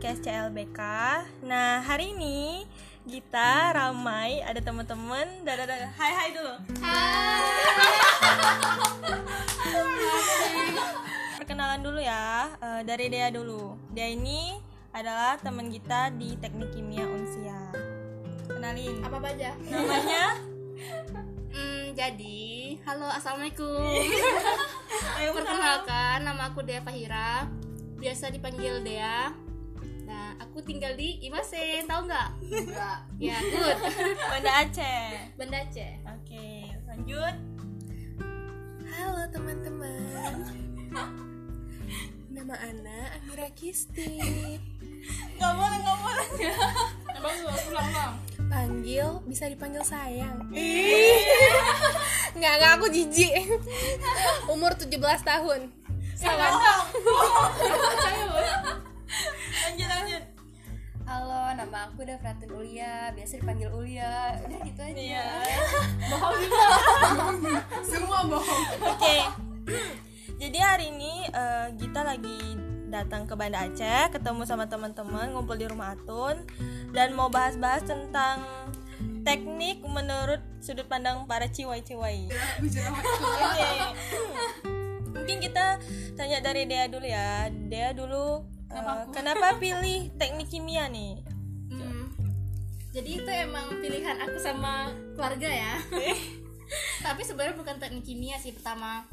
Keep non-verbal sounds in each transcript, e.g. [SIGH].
podcast CLBK Nah hari ini kita ramai ada teman-teman. Dadah dadah Hai hai dulu. Perkenalan dulu ya eh, Dari Dea dulu. Dea ini adalah teman kita di teknik kimia Unsia. Kenalin. Apa aja? Namanya? [LAUGHS] Hmm, jadi halo assalamualaikum. [LAUGHS] Ayo perkenalkan nama aku Dea Fahira. Biasa dipanggil Dea nah aku tinggal di Imasen tahu nggak? Enggak. Ya good. Banda Aceh. Banda Aceh. Oke lanjut. Halo teman-teman. Nama Ana Amira Kisti. Gak boleh gak boleh. Abang lu ulang ulang. Panggil, bisa dipanggil sayang. Nggak, nggak aku jijik. Umur 17 tahun. Salam. Lanjut lanjut Halo, nama aku udah Fratin Ulia, biasa dipanggil Ulia. Udah gitu aja. Iya. [LAUGHS] Semua bohong. Oke. Jadi hari ini eh, kita lagi datang ke Banda Aceh Ketemu sama teman-teman ngumpul di rumah Atun Dan mau bahas-bahas tentang teknik menurut sudut pandang para ciwai-ciwai. Oke. Mungkin kita tanya dari Dea dulu ya. Dea dulu eh, kenapa pilih teknik kimia nih? Hmm. jadi itu emang pilihan aku sama keluarga ya. [LAUGHS] Tapi sebenarnya bukan teknik kimia sih pertama.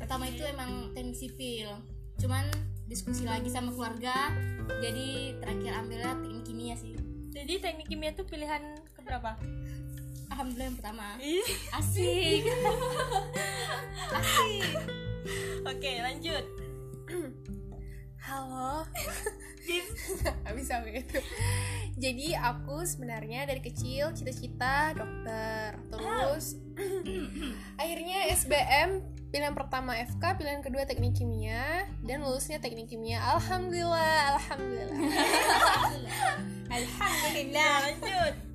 Pertama itu emang teknik sipil. Cuman diskusi lagi sama keluarga jadi terakhir ambilnya teknik kimia sih. Jadi teknik kimia itu pilihan keberapa? alhamdulillah yang pertama. Asik. [LAUGHS] Asik. Oke lanjut [CLEARS THROAT] Halo. Gak [LAUGHS] bisa begitu Jadi aku sebenarnya dari kecil cita-cita dokter Terus [COUGHS] Akhirnya SBM Pilihan pertama FK, pilihan kedua teknik kimia Dan lulusnya teknik kimia. Alhamdulillah Alhamdulillah. [LAUGHS] Alhamdulillah lanjut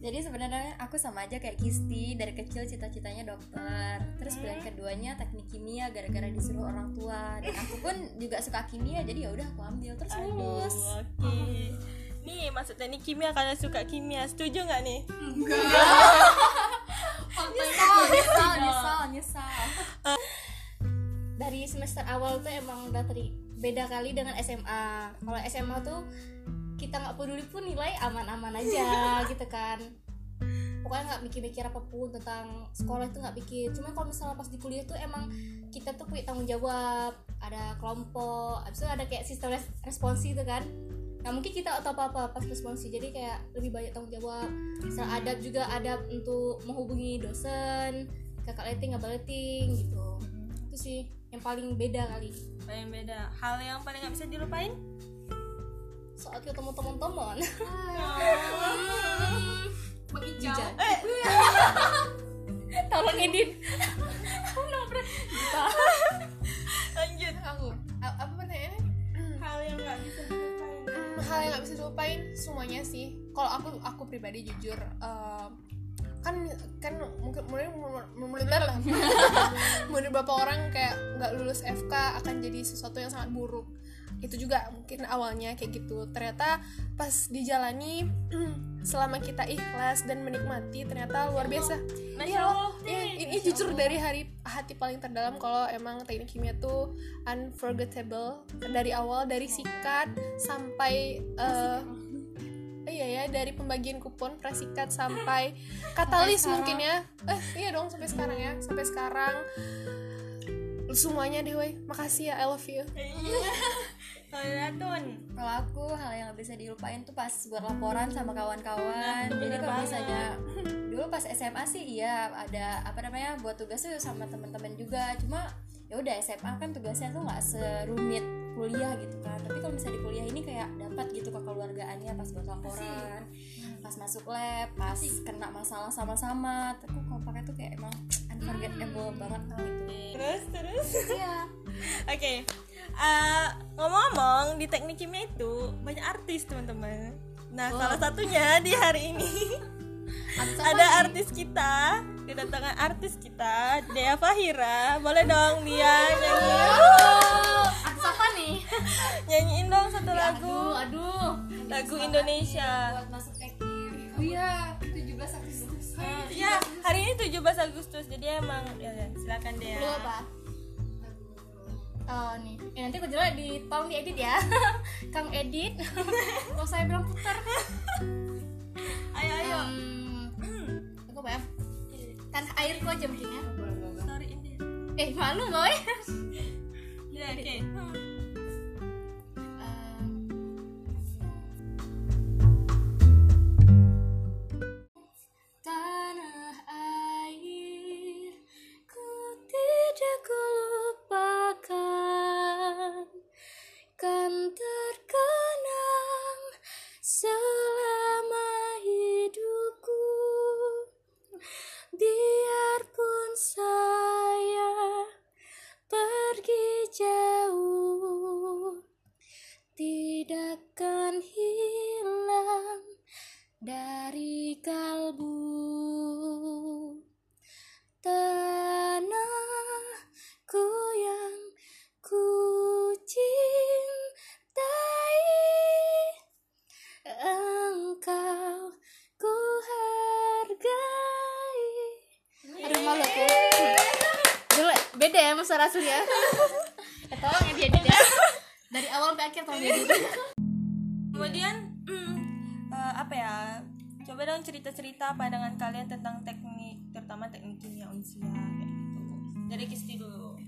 Jadi sebenarnya aku sama aja kayak Kisti, dari kecil cita-citanya dokter. Terus pilihan keduanya teknik kimia gara-gara disuruh orang tua. Dan aku pun juga suka kimia, jadi ya udah aku ambil terus lulus. Oke. Nih maksud teknik kimia karena suka kimia. Setuju nggak nih? Nyesal, nyesal, nyesal, nyesal. dari semester awal tuh emang udah teri beda kali dengan SMA kalau SMA tuh kita nggak peduli pun nilai aman-aman aja [LAUGHS] gitu kan. Pokoknya nggak mikir-mikir apa pun tentang sekolah itu nggak pikir. Cuma kalau misalnya pas di kuliah tuh emang kita tuh punya tanggung jawab ada kelompok abis itu ada kayak sistem res- responsi gitu kan. Nah mungkin kita atau apa-apa pas responsi. Jadi kayak lebih banyak tanggung jawab. Misal adab juga adab untuk menghubungi dosen kakak letting abang letting gitu. Itu sih yang paling beda kali. Paling beda. Hal yang paling nggak bisa dilupain? Soal ketemu teman-teman Hujan. tolong edit. Lanjut. Aku, apa pertanyaannya? Hal yang nggak bisa dilupain. Hmm, hal yang nggak bisa dilupain semuanya sih. Kalau aku aku pribadi jujur eh, kan kan mungkin menurut menurut [LAUGHS] beberapa orang kayak nggak lulus FK akan jadi sesuatu yang sangat buruk itu juga mungkin awalnya kayak gitu. Ternyata pas dijalani [CLEARS THROAT] selama kita ikhlas dan menikmati ternyata luar biasa. Masya Iya, Allah. ya, ini jujur dari hari hati paling terdalam kalau emang teknik kimia tuh unforgettable dari awal dari sikat sampai eh, iya ya dari pembagian kupon prasikat sampai [LAUGHS] katalis mungkin ya. eh iya dong sampai sekarang ya sampai sekarang. Semuanya deh woi. Makasih ya I love you Kalau Ratun. Kalau aku hal yang bisa dilupain tuh pas buat laporan sama kawan-kawan. Jadi bener kalau misalnya [LAUGHS] dulu pas SMA sih iya ada apa namanya buat tugas tuh sama teman-teman juga. Cuma ya udah SMA kan tugasnya tuh nggak serumit kuliah gitu kan. Tapi kalau misalnya di kuliah ini kayak dapat gitu kekeluargaannya pas buat laporan, pas masuk lab, pas kena masalah sama-sama. Tapi kalau pakai tuh kayak emang unforgettable banget gitu. Terus terus. Iya. [LAUGHS] Oke. Eh, ngomong-ngomong di teknik kimia itu banyak artis teman-teman. Nah salah satunya di hari ini ada artis kita kedatangan artis kita Dea Fahira. Boleh dong dia nyanyi. Oh, artis apa nih? [LAUGHS] Nyanyiin dong satu lagu. aduh aduh. Lagu Indonesia. buat masuk oh iya 17 Agustus. Ya hari ini 17 Agustus jadi emang ya, ya, silakan Dea. Lu apa Oh nih, ya, nanti aku jelas di tolong diedit ya, [LAUGHS] Kang edit. [LAUGHS] Kalau saya bilang putar. ayo ayo Hmm, aku ya? Tanah airku aja ya. sorry ini Eh malu boy. ya oke Hmm. Ya masa rasul ya tolong ya diedit ya. Dari awal sampai akhir tolong diedit kemudian hmm, eh, apa ya? Coba dong cerita-cerita pandangan kalian tentang teknik terutama teknik kimia unsia kayak gitu. Dari Kisti dulu.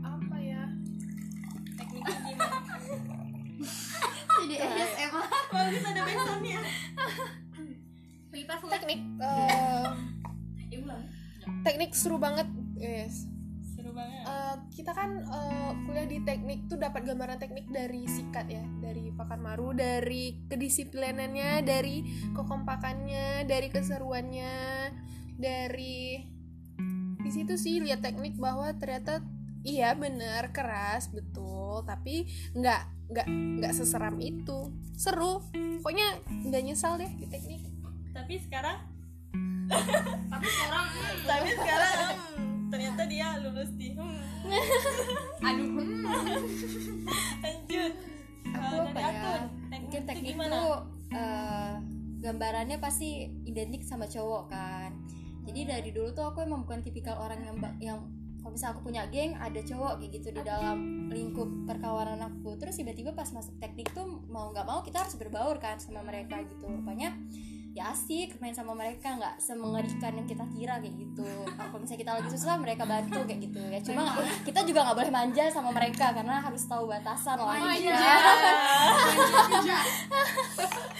Apa ya? Tekniknya gimana jadi SMA bagus ada backsoundnya. Teknik eh, Ibu teknik seru banget. Yes. seru banget Eh, kita kan eh, kuliah di teknik tuh dapat gambaran teknik dari sikat ya dari Pakar Maru dari kedisiplinannya dari kekompakannya dari keseruannya dari di situ sih lihat teknik bahwa ternyata iya bener keras betul tapi nggak nggak nggak seseram itu. Seru pokoknya nggak nyesal deh di teknik. Tapi sekarang tapi [LAUGHS] sekarang tapi sekarang hmm, ternyata dia lulus di hmm. [LAUGHS] aduh [LAUGHS] lanjut. Aku apa ya? mungkin itu teknik gimana? tuh eh, gambarannya pasti identik sama cowok kan. Jadi dari dulu tuh aku emang bukan tipikal orang yang yang kalau misalnya aku punya geng ada cowok kayak gitu di dalam lingkup perkawanan aku. Terus tiba-tiba pas masuk teknik tuh mau nggak mau kita harus berbaur kan sama mereka gitu. Rupanya ya asik main sama mereka nggak semengerikan yang kita kira kayak gitu. Kalau misalnya kita lagi susah mereka bantu kayak gitu ya. Cuma kita juga nggak boleh manja sama mereka karena harus tahu batasan lah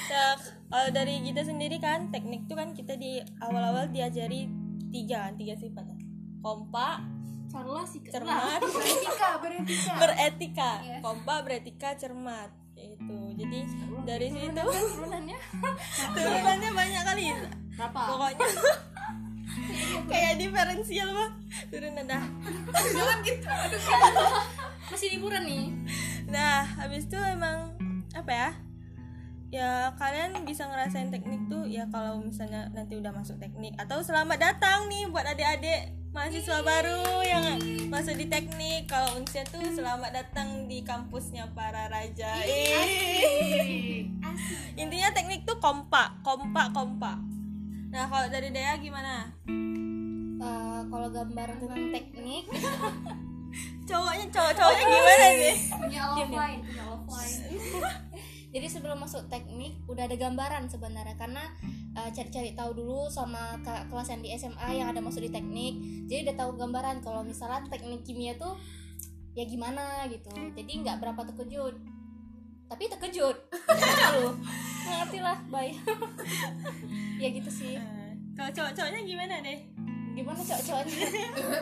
Ya, [LAUGHS] kalau dari kita sendiri kan teknik tuh kan kita di awal-awal diajari tiga kan tiga sifat kompak cermat beretika beretika. Beretika. Iya. kompak beretika cermat gitu jadi dari situ turunannya? [LAUGHS] Turunannya banyak kali. Berapa? Pokoknya [LAUGHS] kayak diferensial mah turunan dah. Jangan gitu. Aduh masih liburan nih. Nah, habis itu emang apa ya? Ya kalian bisa ngerasain teknik tuh ya kalau misalnya nanti udah masuk teknik atau selamat datang nih buat adik-adik mahasiswa baru yang masuk di teknik. Kalau Unsia tuh selamat datang di kampusnya para raja. Ih. Intinya teknik tuh kompak, kompak, kompak. Nah, kalau dari Dea gimana? Eh, kalau gambaran tentang teknik [LAUGHS] Cowoknya cowok-cowoknya gimana nih? punya offline punya offline [LAUGHS] jadi sebelum masuk teknik udah ada gambaran sebenarnya. Karena eh, cari-cari tahu dulu sama kakak kelas yang di SMA yang ada masuk di teknik. Jadi udah tahu gambaran kalau misalnya teknik kimia tuh ya gimana gitu. Jadi nggak berapa terkejut. Tapi terkejut. Lu ngerti lah bye. [LAUGHS] Ya gitu sih. Kalau cowok-cowoknya gimana deh? gimana cowok-cowoknya?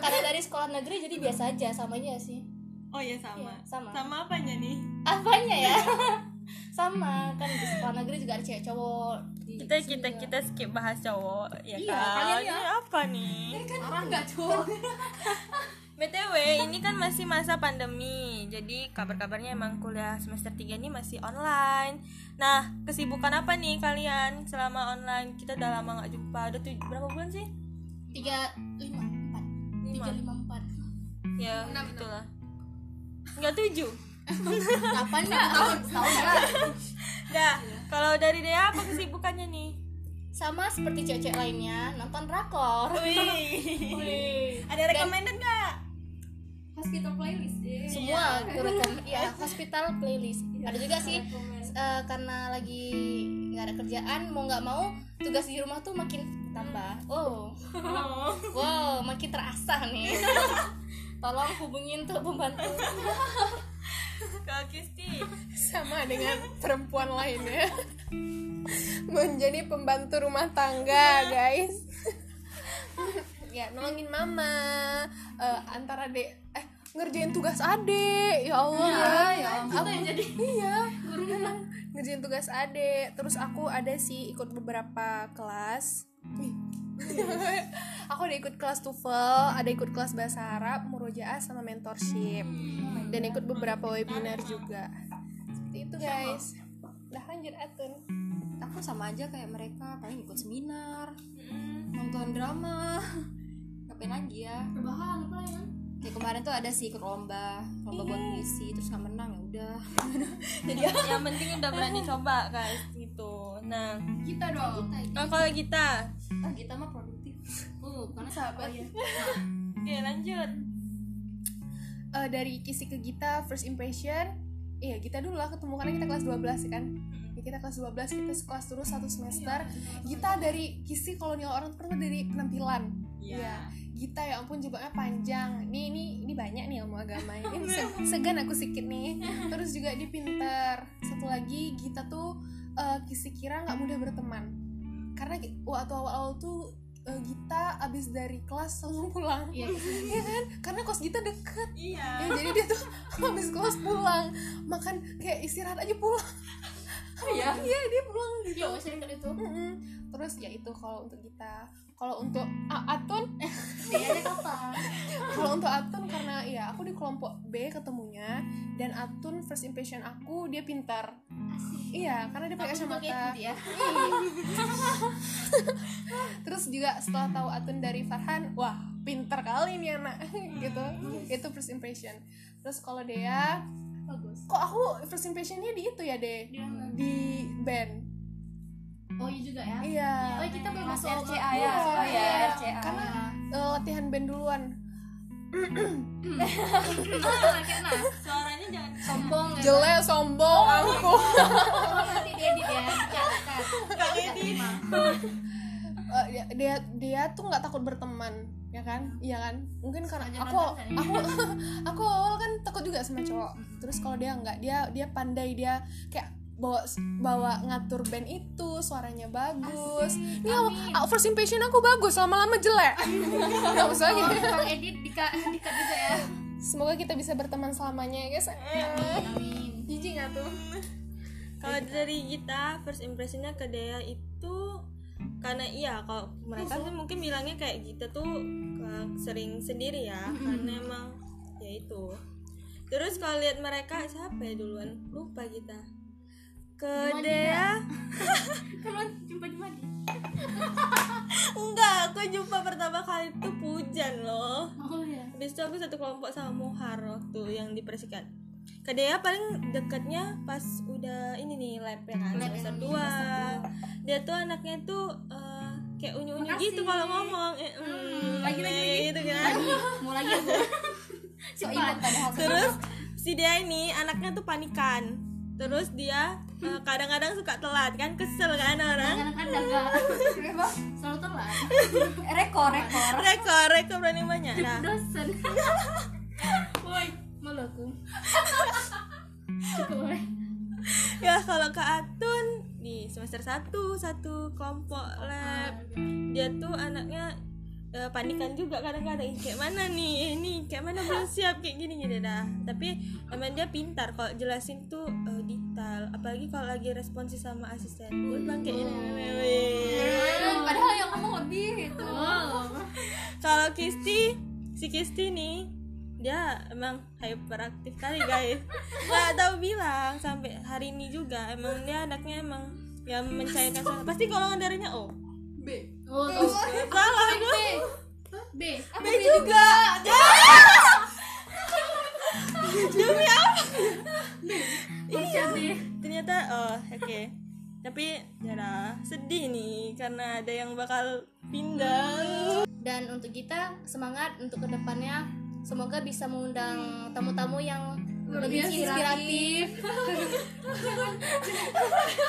Karena dari sekolah negeri jadi biasa aja sama aja sih. Oh ya sama. Iya, sama. Sama apanya nih? apanya ya [LAUGHS] sama kan di sekolah negeri juga ada cewek cowok kita kita juga. kita skip bahas cowok ya Iya, kan? kalian ya. Ini apa nih? Orang nggak cowok. [LAUGHS] BTW ini kan masih masa pandemi Jadi kabar-kabarnya emang kuliah semester 3 ini masih online. Nah kesibukan apa nih kalian selama online? Kita udah lama gak jumpa. Udah tuj- berapa bulan sih? tiga lima empat. Tiga lima empat. Ya itulah Enggak tujuh kapan ya tahun tahun ya Dah kalau dari Dea apa kesibukannya nih? sama seperti cewek lainnya nonton rakor Wih. Ada recommended gak? hospital playlist deh semua aku rekom ya hospital playlist. Ada juga sih eh, karena lagi nggak ada kerjaan mau nggak mau tugas di rumah tuh makin tambah. Oh. Wow makin terasa nih. [LAUGHS] Tolong hubungin tuh pembantu Kak Kisti. Sama dengan perempuan lainnya. Menjadi pembantu rumah tangga guys. Ya nolongin mama. Eh, antara dek eh ngerjain tugas adek. Ya Allah. Ya, aku jadi iya. ngerjain tugas adek. Terus aku ada sih ikut beberapa kelas. Wih. Aku ada ikut kelas TOEFL ada ikut kelas bahasa Arab murojaah sama mentorship. Dan ikut beberapa webinar juga. Seperti itu guys. Udah lanjut Atun. Aku sama aja kayak mereka paling ikut seminar nonton drama. [LAUGHS] Ngapain lagi ya? Rebahan apa ya? Kayak kemarin tuh ada sih ikut lomba lomba buat puisi terus nggak menang ya udah. [LAUGHS] Jadi yang penting udah berani coba guys gitu. Nah kita dong. Oh, kalau kita? Ah kita mah produktif oh karena sahabat ya Oke lanjut Eh, dari kisi ke Gita first impression iya kita dulu lah ketemu karena kita kelas 12 ya kan ya, kita kelas 12 kita sekelas terus satu semester Gita dari kisi kolonial orang kan dari penampilan Iya. Gita ya ampun jilbabnya panjang. Ini ini ini banyak nih ilmu agama ini. Se- segan aku sedikit nih. Terus juga dia pinter. Satu lagi Gita tuh eh, kisi kira nggak mudah berteman. Karena waktu awal-awal tuh eh, Gita abis dari kelas langsung pulang. iya [LAUGHS] Iya kan? Karena kos Gita deket. Iya Ya, jadi dia tuh [LAUGHS] habis kelas pulang makan kayak istirahat aja pulang. Iya. Iya dia pulang gitu. iya masih dekat itu Mm-mm. Terus ya itu kalau untuk kita. Kalau untuk A- Atun? [LAUGHS] Dia kapan? Kalau untuk Atun karena ya aku di kelompok B ketemunya dan Atun first impression aku dia pintar. Iya karena dia pakai kacamata. gitu ya. [LAUGHS] Terus juga setelah tahu Atun dari Farhan wah pintar kali nih anak. [LAUGHS] Gitu. Itu first impression. Terus kalau Dea bagus. Kok aku first impressionnya di itu ya deh dia nggak- di band. Oh iya juga ya? Iya. Oh iya, kita belum Mas masuk. RCA ya. Iya, oh ya iya. RCA Karena eh, latihan band duluan. Karena Suaranya jangan sombong [LAUGHS] ya jelek sombong aku. oh, nanti diedit ya dicatat Kak. Edi. [LAUGHS] Eh, dia, dia dia tuh nggak takut berteman ya kan? Iya kan? Mungkin karena aku nonton ya? aku [LAUGHS] aku awal kan takut juga sama cowok. Terus kalau dia nggak dia dia pandai dia kayak bawa bawa ngatur band itu suaranya bagus. Ini aku, aku first impression aku bagus lama-lama jelek. [LAUGHS] Nggak usah oh gitu. Bang edit dikat dikat juga ya. Semoga kita bisa berteman selamanya ya guys. Amin. Jijik nggak tuh? Kalau dari kita first impressionnya ke Dea itu karena iya kalau mereka tuh mungkin bilangnya kayak kita tuh sering sendiri ya karena emang ya itu. Terus kalau lihat mereka siapa ya duluan? Lupa kita. Ke Dea. [LAUGHS] kan jumpa jumpa di enggak aku jumpa pertama kali tuh Pujan loh. Oh ya Habis itu aku satu kelompok sama Muhar waktu yang dipersikat ke Dea paling dekatnya pas udah ini nih lab ya kan Lab semester yang 2 dia tuh anaknya tuh eh, kayak unyu-unyu gitu kalau ngomong. Eh, mm, lagi, lagi, lagi. gitu kan. Mau lagi aku. [LAUGHS] So padahal. Terus si Dea ini anaknya tuh panikan. Terus dia eh, kadang-kadang suka telat kan kesel kan orang. Kadang-kadang gak [LAUGHS] selalu telat. Rekor rekor. Rekor rekor berani banyak. Nah. [LAUGHS] Dosen. Woi malu aku. Cukup woi [LAUGHS] ya kalau ke Atun di semester 1 satu kelompok lab. Dia tuh anaknya eh, panikan juga kadang-kadang. "Ih, kayak mana nih? Ini kayak mana? Belum siap kayak gini gini dah. Tapi emang dia pintar kalau jelasin tuh eh, detail. Apalagi kalau lagi responsif sama asisten. Gue bilang kayak ini padahal yang ngomong lebih gitu. [LAUGHS] Kalau Kisti si Kisti nih dia emang hyperaktif kali guys. Nggak tahu bilang sampai hari ini juga emang dia anaknya emang yang mencairkan suasana pasti golongan darahnya O. B. Oh tuh salah B. B. B juga. [LAUGHS] Demi apa? Iya. Ternyata oh oke. Tapi ya sedih nih karena ada yang bakal pindah. Dan untuk kita semangat untuk ke depannya semoga bisa mengundang tamu-tamu yang lebih inspiratif. [LAUGHS]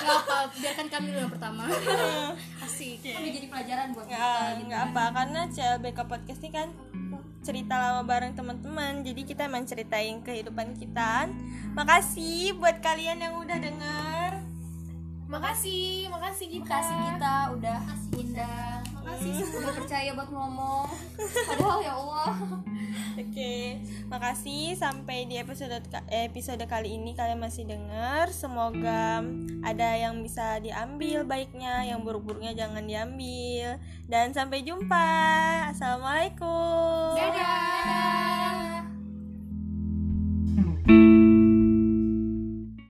Nggak apa biarkan kami dulu yang pertama. [LAUGHS] Asik. Tapi jadi pelajaran buat nggak kita gitu. nggak apa karena CLBK podcast ini kan cerita lama bareng teman-teman. Jadi kita emang ceritain kehidupan kita. Makasih buat kalian yang udah denger. Makasih makasih kita Makasih kita udah. Undang Makasih udah percaya buat ngomong. Padahal ya Allah Oke, okay. makasih sampai di episode episode kali ini kalian masih dengar. Semoga ada yang bisa diambil baiknya, yang buruk-buruknya jangan diambil. Dan sampai jumpa. Assalamualaikum. Dadah. Dadah.